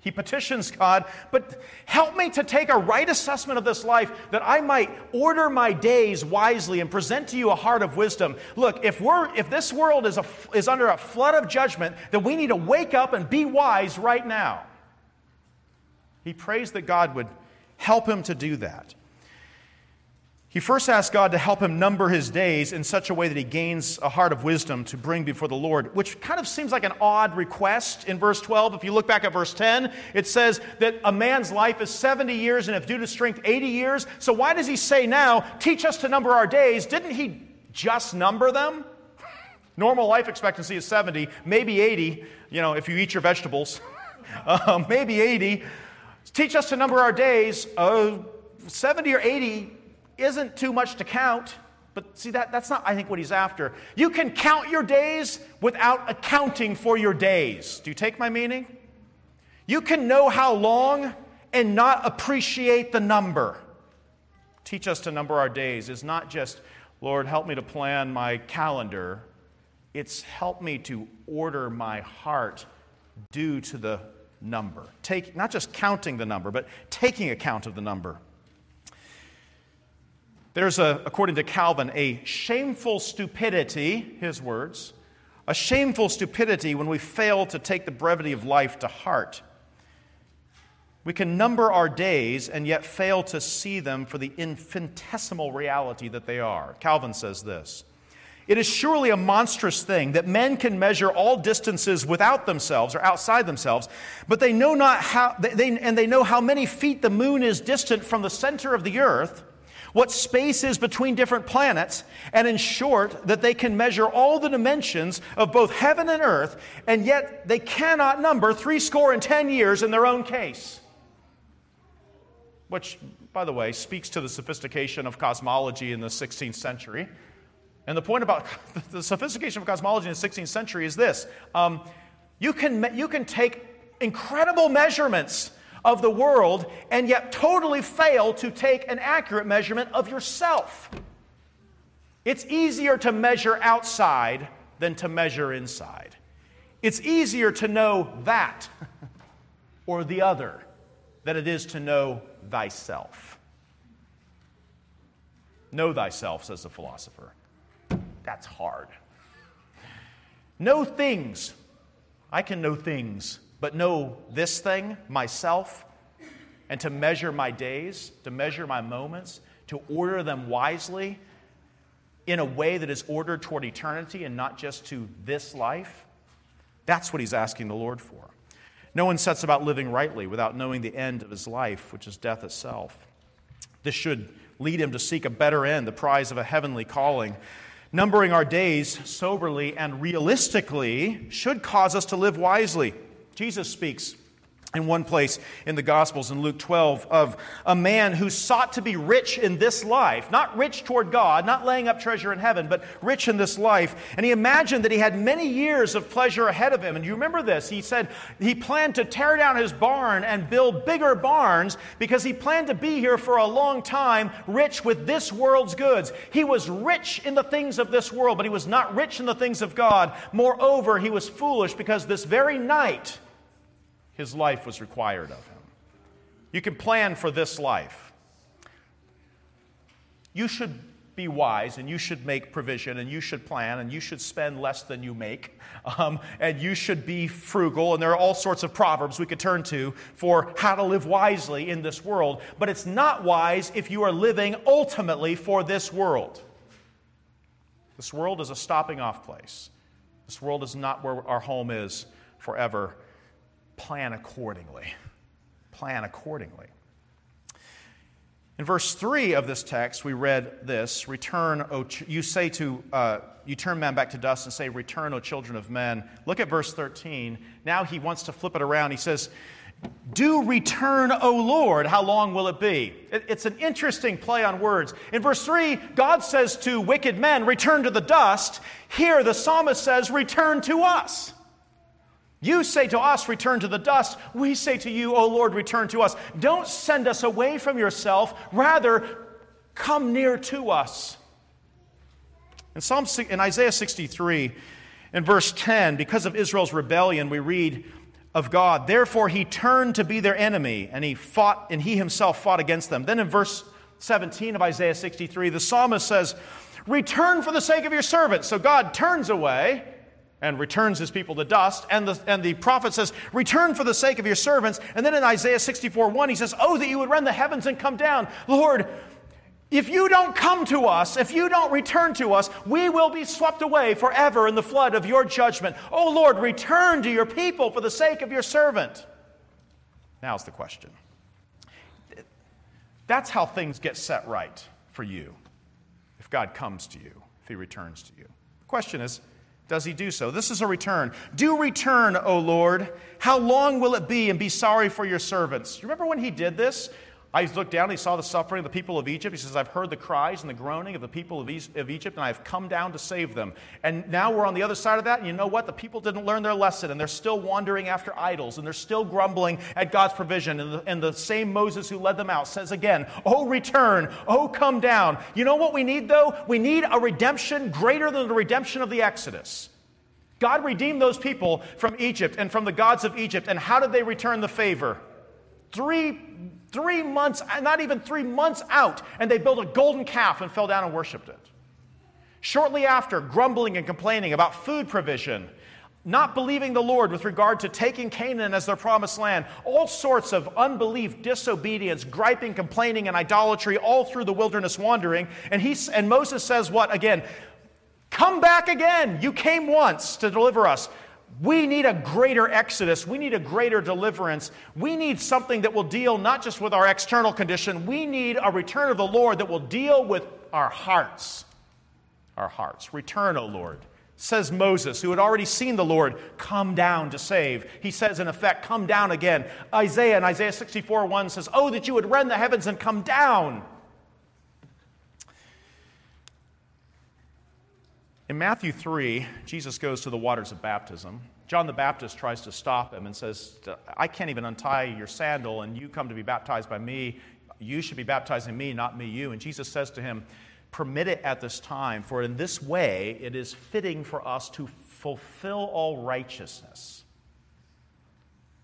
He petitions God, but help me to take a right assessment of this life that I might order my days wisely and present to you a heart of wisdom. Look, if, we're, if this world is, a, is under a flood of judgment, then we need to wake up and be wise right now. He prays that God would help him to do that. He first asks God to help him number his days in such a way that he gains a heart of wisdom to bring before the Lord, which kind of seems like an odd request in verse 12. If you look back at verse 10, it says that a man's life is 70 years and if due to strength, 80 years. So why does he say now, teach us to number our days? Didn't he just number them? Normal life expectancy is 70, maybe 80, you know, if you eat your vegetables, uh, maybe 80. Teach us to number our days. Uh, 70 or 80 isn't too much to count. But see, that, that's not, I think, what he's after. You can count your days without accounting for your days. Do you take my meaning? You can know how long and not appreciate the number. Teach us to number our days is not just, Lord, help me to plan my calendar. It's help me to order my heart due to the number. Take, not just counting the number, but taking account of the number. There's, a, according to Calvin, a shameful stupidity, his words, a shameful stupidity when we fail to take the brevity of life to heart. We can number our days and yet fail to see them for the infinitesimal reality that they are. Calvin says this It is surely a monstrous thing that men can measure all distances without themselves or outside themselves, but they know not how, they, and they know how many feet the moon is distant from the center of the earth, what space is between different planets, and in short, that they can measure all the dimensions of both heaven and earth, and yet they cannot number three score and ten years in their own case. Which, by the way, speaks to the sophistication of cosmology in the 16th century. And the point about the sophistication of cosmology in the 16th century is this um, you, can, you can take incredible measurements of the world and yet totally fail to take an accurate measurement of yourself. It's easier to measure outside than to measure inside. It's easier to know that or the other than it is to know thyself. Know thyself, says the philosopher. That's hard. Know things. I can know things, but know this thing, myself, and to measure my days, to measure my moments, to order them wisely in a way that is ordered toward eternity and not just to this life. That's what he's asking the Lord for. No one sets about living rightly without knowing the end of his life, which is death itself. This should lead him to seek a better end, the prize of a heavenly calling. Numbering our days soberly and realistically should cause us to live wisely. Jesus speaks in one place in the Gospels in Luke 12 of a man who sought to be rich in this life, not rich toward God, not laying up treasure in heaven, but rich in this life. And he imagined that he had many years of pleasure ahead of him. And you remember this? He said he planned to tear down his barn and build bigger barns because he planned to be here for a long time, rich with this world's goods. He was rich in the things of this world, but he was not rich in the things of God. Moreover, he was foolish because this very night, his life was required of him. You can plan for this life. You should be wise and you should make provision and you should plan and you should spend less than you make um, and you should be frugal. And there are all sorts of proverbs we could turn to for how to live wisely in this world. But it's not wise if you are living ultimately for this world. This world is a stopping off place. This world is not where our home is forever plan accordingly. Plan accordingly. In verse 3 of this text, we read this Return, o ch- you say to, uh, you turn man back to dust and say, Return, O children of men. Look at verse 13. Now he wants to flip it around. He says, Do return, O Lord. How long will it be? It, it's an interesting play on words. In verse 3, God says to wicked men, Return to the dust. Here, the psalmist says, Return to us. You say to us, Return to the dust. We say to you, O Lord, return to us. Don't send us away from yourself. Rather, come near to us. In, Psalm, in Isaiah 63, in verse 10, because of Israel's rebellion, we read of God, Therefore he turned to be their enemy, and he fought, and he himself fought against them. Then in verse 17 of Isaiah 63, the psalmist says, Return for the sake of your servants. So God turns away and returns his people to dust. And the, and the prophet says, Return for the sake of your servants. And then in Isaiah 64 1, he says, Oh, that you would rend the heavens and come down. Lord, if you don't come to us, if you don't return to us, we will be swept away forever in the flood of your judgment. Oh Lord, return to your people for the sake of your servant. Now's the question. That's how things get set right for you if God comes to you, if he returns to you. The question is, does he do so? This is a return. Do return, O Lord. How long will it be? And be sorry for your servants. You remember when he did this? I looked down, he saw the suffering of the people of Egypt. He says, I've heard the cries and the groaning of the people of, Egypt, and I've come down to save them. And now we're on the other side of that, and you know what? The people didn't learn their lesson, and they're still wandering after idols, and they're still grumbling at God's provision. And the, and the same Moses who led them out says again, Oh, return, oh, come down. You know what we need, though? We need a redemption greater than the redemption of the Exodus. God redeemed those people from Egypt and from the gods of Egypt. And how did they return the favor? Three, three months, uh, not even three months out, and they built a golden calf and fell down and worshiped it. Shortly after, grumbling and complaining about food provision, not believing the Lord with regard to taking Canaan as their promised land, all sorts of unbelief, disobedience, griping, complaining, and idolatry all through the wilderness wandering. And, he, and Moses says, What? Again, Come back again. You came once to deliver us. We need a greater exodus. We need a greater deliverance. We need something that will deal not just with our external condition, we need a return of the Lord that will deal with our hearts. Our hearts. Return, O Lord. Says Moses, who had already seen the Lord come down to save. He says, in effect, come down again. Isaiah in Isaiah 64 1 says, Oh, that you would rend the heavens and come down. In Matthew 3, Jesus goes to the waters of baptism. John the Baptist tries to stop him and says, I can't even untie your sandal, and you come to be baptized by me. You should be baptizing me, not me you. And Jesus says to him, Permit it at this time, for in this way it is fitting for us to fulfill all righteousness.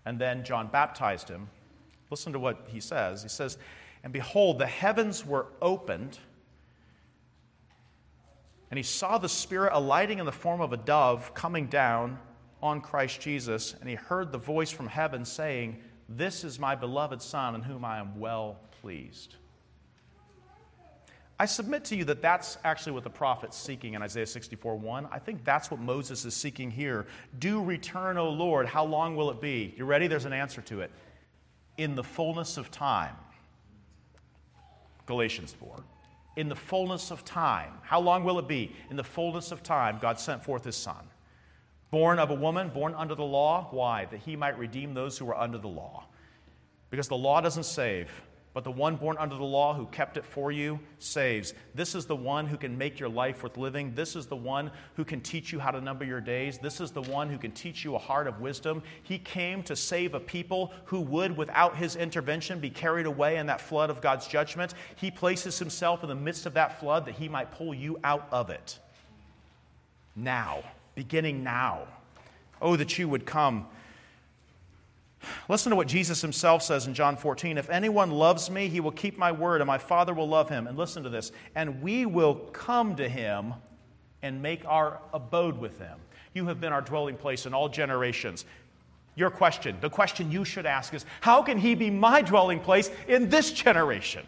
And then John baptized him. Listen to what he says. He says, And behold, the heavens were opened and he saw the Spirit alighting in the form of a dove coming down on Christ Jesus, and he heard the voice from heaven saying, This is my beloved Son, in whom I am well pleased. I submit to you that that's actually what the prophet's seeking in Isaiah 64 1. I think that's what Moses is seeking here. Do return, O Lord. How long will it be? You ready? There's an answer to it. In the fullness of time. Galatians 4 in the fullness of time. How long will it be? In the fullness of time, God sent forth his Son. Born of a woman, born under the law. Why? That he might redeem those who were under the law. Because the law doesn't save, but the one born under the law who kept it for you saves. This is the one who can make your life worth living. This is the one who can teach you how to number your days. This is the one who can teach you a heart of wisdom. He came to save a people who would, without his intervention, be carried away in that flood of God's judgment. He places himself in the midst of that flood that he might pull you out of it. Now, beginning now. Oh, that you would come Listen to what Jesus himself says in John 14. If anyone loves me, he will keep my word, and my Father will love him. And listen to this. And we will come to him and make our abode with him. You have been our dwelling place in all generations. Your question, the question you should ask is how can he be my dwelling place in this generation?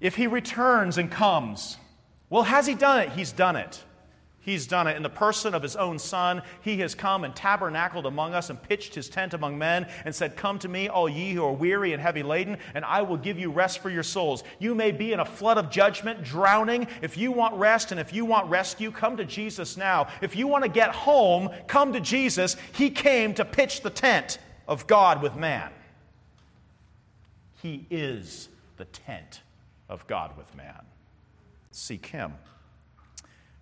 If he returns and comes, well, has he done it? He's done it. He's done it in the person of his own Son. He has come and tabernacled among us and pitched his tent among men and said, Come to me, all ye who are weary and heavy laden, and I will give you rest for your souls. You may be in a flood of judgment, drowning. If you want rest and if you want rescue, come to Jesus now. If you want to get home, come to Jesus. He came to pitch the tent of God with man. He is the tent of God with man. Seek him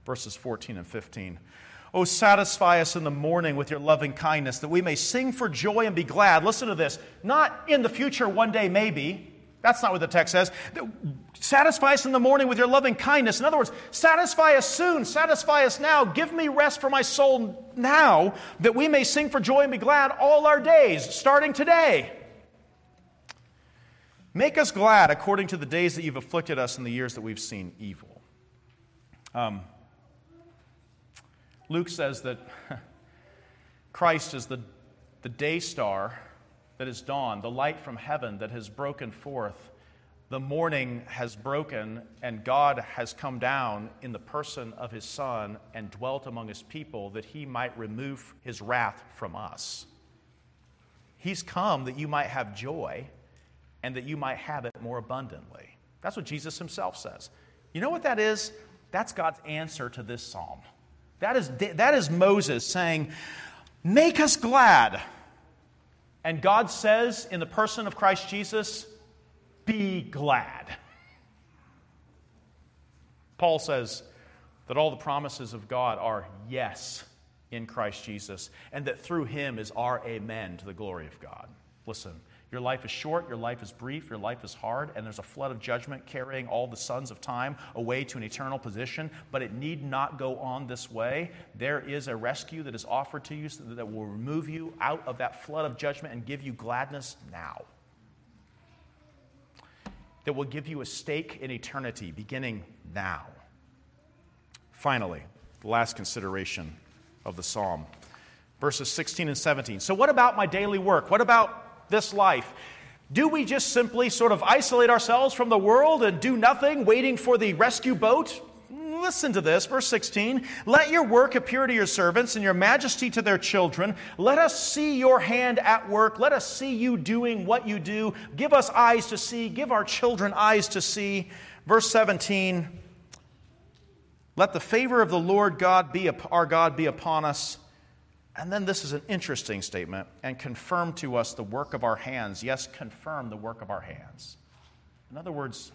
verses 14 and 15. Oh, satisfy us in the morning with your loving kindness, that we may sing for joy and be glad. Listen to this. Not in the future, one day maybe. That's not what the text says. Satisfy us in the morning with your loving kindness. In other words, satisfy us soon. Satisfy us now. Give me rest for my soul now, that we may sing for joy and be glad all our days, starting today. Make us glad according to the days that you've afflicted us and the years that we've seen evil. Um, Luke says that Christ is the, the day star that has dawned, the light from heaven that has broken forth. The morning has broken, and God has come down in the person of his Son and dwelt among his people that he might remove his wrath from us. He's come that you might have joy and that you might have it more abundantly. That's what Jesus himself says. You know what that is? That's God's answer to this psalm. That is, that is Moses saying, Make us glad. And God says, in the person of Christ Jesus, Be glad. Paul says that all the promises of God are yes in Christ Jesus, and that through him is our amen to the glory of God. Listen, your life is short, your life is brief, your life is hard, and there's a flood of judgment carrying all the sons of time away to an eternal position, but it need not go on this way. There is a rescue that is offered to you that will remove you out of that flood of judgment and give you gladness now. That will give you a stake in eternity beginning now. Finally, the last consideration of the psalm verses 16 and 17. So, what about my daily work? What about this life? Do we just simply sort of isolate ourselves from the world and do nothing, waiting for the rescue boat? listen to this, verse 16. Let your work appear to your servants and your majesty to their children. Let us see your hand at work. Let us see you doing what you do. Give us eyes to see. Give our children eyes to see. Verse 17. Let the favor of the Lord God be our God be upon us. And then this is an interesting statement and confirm to us the work of our hands. Yes, confirm the work of our hands. In other words,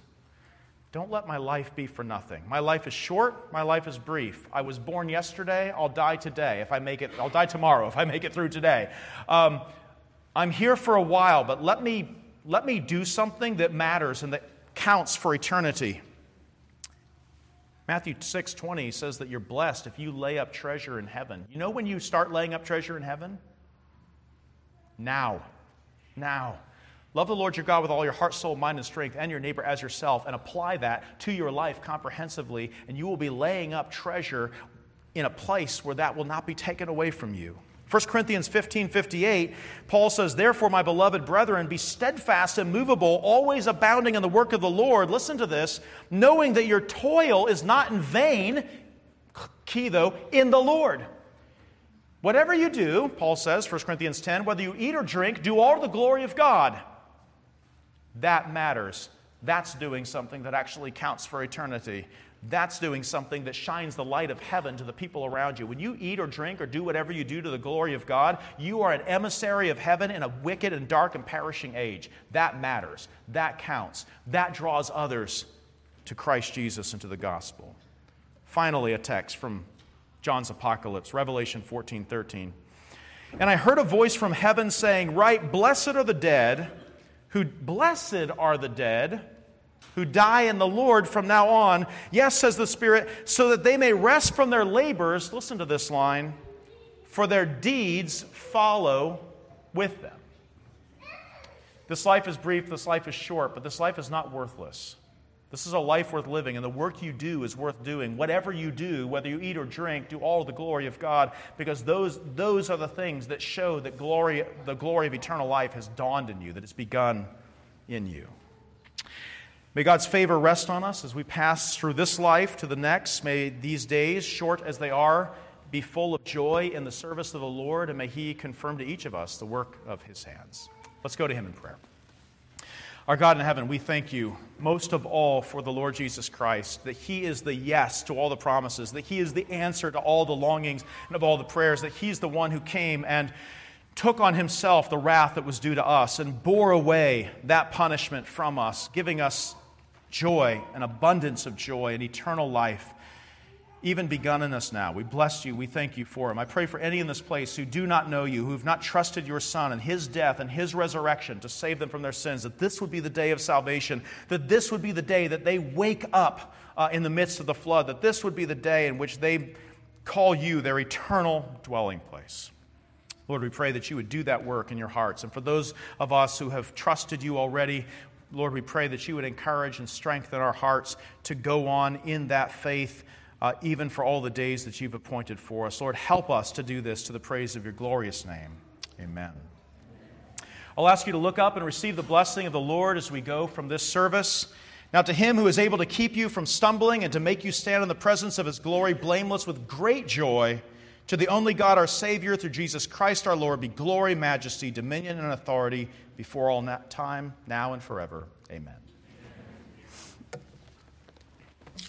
don't let my life be for nothing. My life is short, my life is brief. I was born yesterday, I'll die today. If I make it, I'll die tomorrow if I make it through today. Um, I'm here for a while, but let me, let me do something that matters and that counts for eternity. Matthew 6:20 says that you're blessed if you lay up treasure in heaven. You know when you start laying up treasure in heaven? Now. Now. Love the Lord your God with all your heart, soul, mind, and strength, and your neighbor as yourself, and apply that to your life comprehensively, and you will be laying up treasure in a place where that will not be taken away from you. 1 Corinthians 15 58, Paul says, Therefore, my beloved brethren, be steadfast and movable, always abounding in the work of the Lord. Listen to this, knowing that your toil is not in vain, key though, in the Lord. Whatever you do, Paul says, 1 Corinthians 10, whether you eat or drink, do all to the glory of God. That matters. That's doing something that actually counts for eternity. That's doing something that shines the light of heaven to the people around you. When you eat or drink or do whatever you do to the glory of God, you are an emissary of heaven in a wicked and dark and perishing age. That matters. That counts. That draws others to Christ Jesus and to the gospel. Finally, a text from John's Apocalypse, Revelation 14 13. And I heard a voice from heaven saying, Write, blessed are the dead, who blessed are the dead who die in the Lord from now on. Yes, says the Spirit, so that they may rest from their labors. Listen to this line for their deeds follow with them. This life is brief, this life is short, but this life is not worthless. This is a life worth living, and the work you do is worth doing. Whatever you do, whether you eat or drink, do all the glory of God, because those, those are the things that show that glory, the glory of eternal life has dawned in you, that it's begun in you. May God's favor rest on us as we pass through this life to the next. May these days, short as they are, be full of joy in the service of the Lord, and may He confirm to each of us the work of His hands. Let's go to Him in prayer. Our God in heaven, we thank you most of all for the Lord Jesus Christ, that He is the yes to all the promises, that He is the answer to all the longings and of all the prayers, that He's the one who came and took on Himself the wrath that was due to us and bore away that punishment from us, giving us joy, an abundance of joy, and eternal life, even begun in us now. We bless you. We thank you for him. I pray for any in this place who do not know you, who have not trusted your Son and his death and his resurrection to save them from their sins, that this would be the day of salvation, that this would be the day that they wake up uh, in the midst of the flood, that this would be the day in which they call you their eternal dwelling place. Lord, we pray that you would do that work in your hearts. And for those of us who have trusted you already, Lord, we pray that you would encourage and strengthen our hearts to go on in that faith, uh, even for all the days that you've appointed for us. Lord, help us to do this to the praise of your glorious name. Amen. I'll ask you to look up and receive the blessing of the Lord as we go from this service. Now, to him who is able to keep you from stumbling and to make you stand in the presence of his glory blameless with great joy, to the only God, our Savior, through Jesus Christ our Lord, be glory, majesty, dominion, and authority before all time, now and forever. Amen.